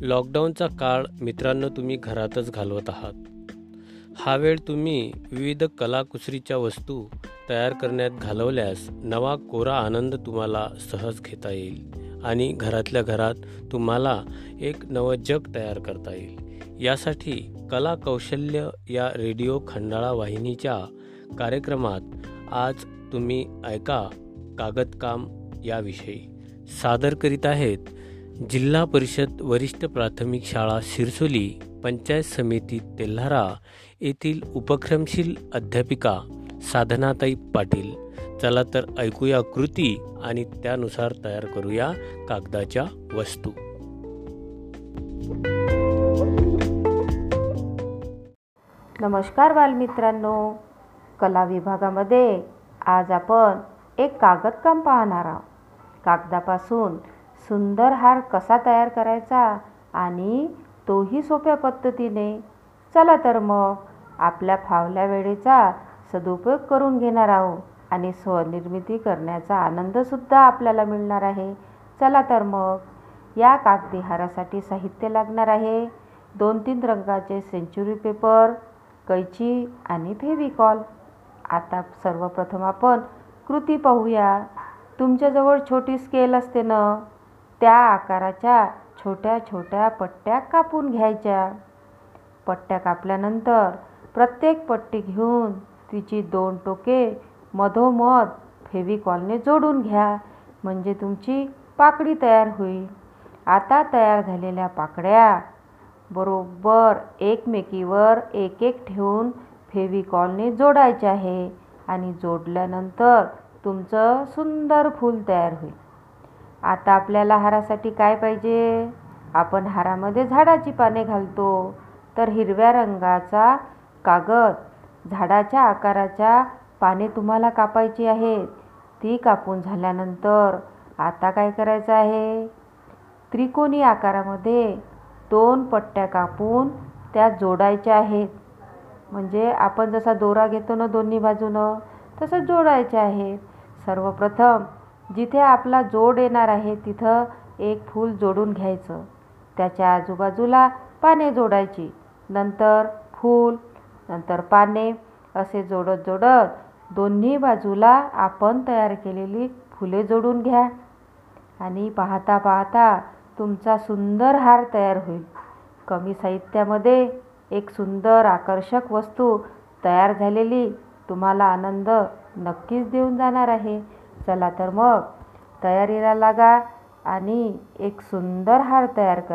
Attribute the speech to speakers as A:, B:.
A: लॉकडाऊनचा काळ मित्रांनो तुम्ही घरातच घालवत आहात. हा वेळ तुम्ही विविध कलाकुसरीच्या वस्तू तयार करण्यात घालवल्यास नवा कोरा आनंद तुम्हाला सहज घेता येईल आणि घरातल्या घरात तुम्हाला एक नवं जग तयार करता येईल. यासाठी कला कौशल्य या रेडिओ खंडाळा वाहिनीच्या कार्यक्रमात आज तुम्ही ऐका कागदकाम याविषयी. सादर करीत आहेत जिल्हा परिषद वरिष्ठ प्राथमिक शाळा शिरसोली पंचायत समिती तेल्हारा येथील उपक्रमशील अध्यापिका साधनाताई पाटील. चला तर ऐकूया कृती आणि त्यानुसार तयार करूया कागदाच्या वस्तू.
B: नमस्कार बालमित्रांनो. कला विभागामध्ये आज आपण एक कागदकाम पाहणार आहोत. कागदापासून सुंदर हार कसा तयार करायचा आणि तोही सोप्या पद्धतीने. चला तर मग आपल्या फावल्या वेळेचा सदुपयोग करून घेणार आहोत आणि स्वनिर्मिती करण्याचा आनंदसुद्धा आपल्याला मिळणार आहे. चला तर मग या कागदी हारासाठी साहित्य लागणार आहे. दोन तीन रंगाचे सेंचुरी पेपर कैची आणि फेविकॉल. आता सर्वप्रथम आपण कृती पाहूया. तुमच्याजवळ छोटी स्केल असते ना? त्या आकाराच्या छोट्या छोट्या पट्ट्या कापून घ्यायच्या. पट्ट्या कापल्यानंतर प्रत्येक पट्टी घेऊन तिची दोन टोके मधोमध फेविकॉलने जोडून घ्या. म्हणजे तुमची पाकडी तयार होईल. आता तयार झालेल्या पाकड्या बरोबर एकमेकीवर एक एक ठेवून फेविकॉलने जोडायचे आहे. आणि जोडल्यानंतर तुमचं सुंदर फूल तयार होईल. आता आपल्याला हारासाठी काय पाहिजे? आपण हारामध्ये झाडाची पाने घालतो. तर हिरव्या रंगाचा कागद झाडाच्या आकाराच्या पाने तुम्हाला कापायची आहेत. ती कापून झाल्यानंतर आता काय करायचं आहे? त्रिकोणी आकारामध्ये दोन पट्ट्या कापून त्या जोडायच्या आहेत. म्हणजे आपण जसा दोरा घेतो ना दोन्ही बाजूनं तसं जोडायचे आहेत. सर्वप्रथम जिथे आपला जोड येणार आहे तिथं एक फूल जोडून घ्यायचं. त्याच्या आजूबाजूला पाने जोडायची. नंतर फूल नंतर पाने असे जोडत जोडत दोन्ही बाजूला आपण तयार केलेली फुले जोडून घ्या. आणि पाहता पाहता तुमचा सुंदर हार तयार होईल. कमी साहित्यामध्ये एक सुंदर आकर्षक वस्तू तयार झालेली तुम्हाला आनंद नक्कीच देऊन जाणार आहे. चला तर मग तयारीला लागा आणि एक सुंदर हार तयार करा.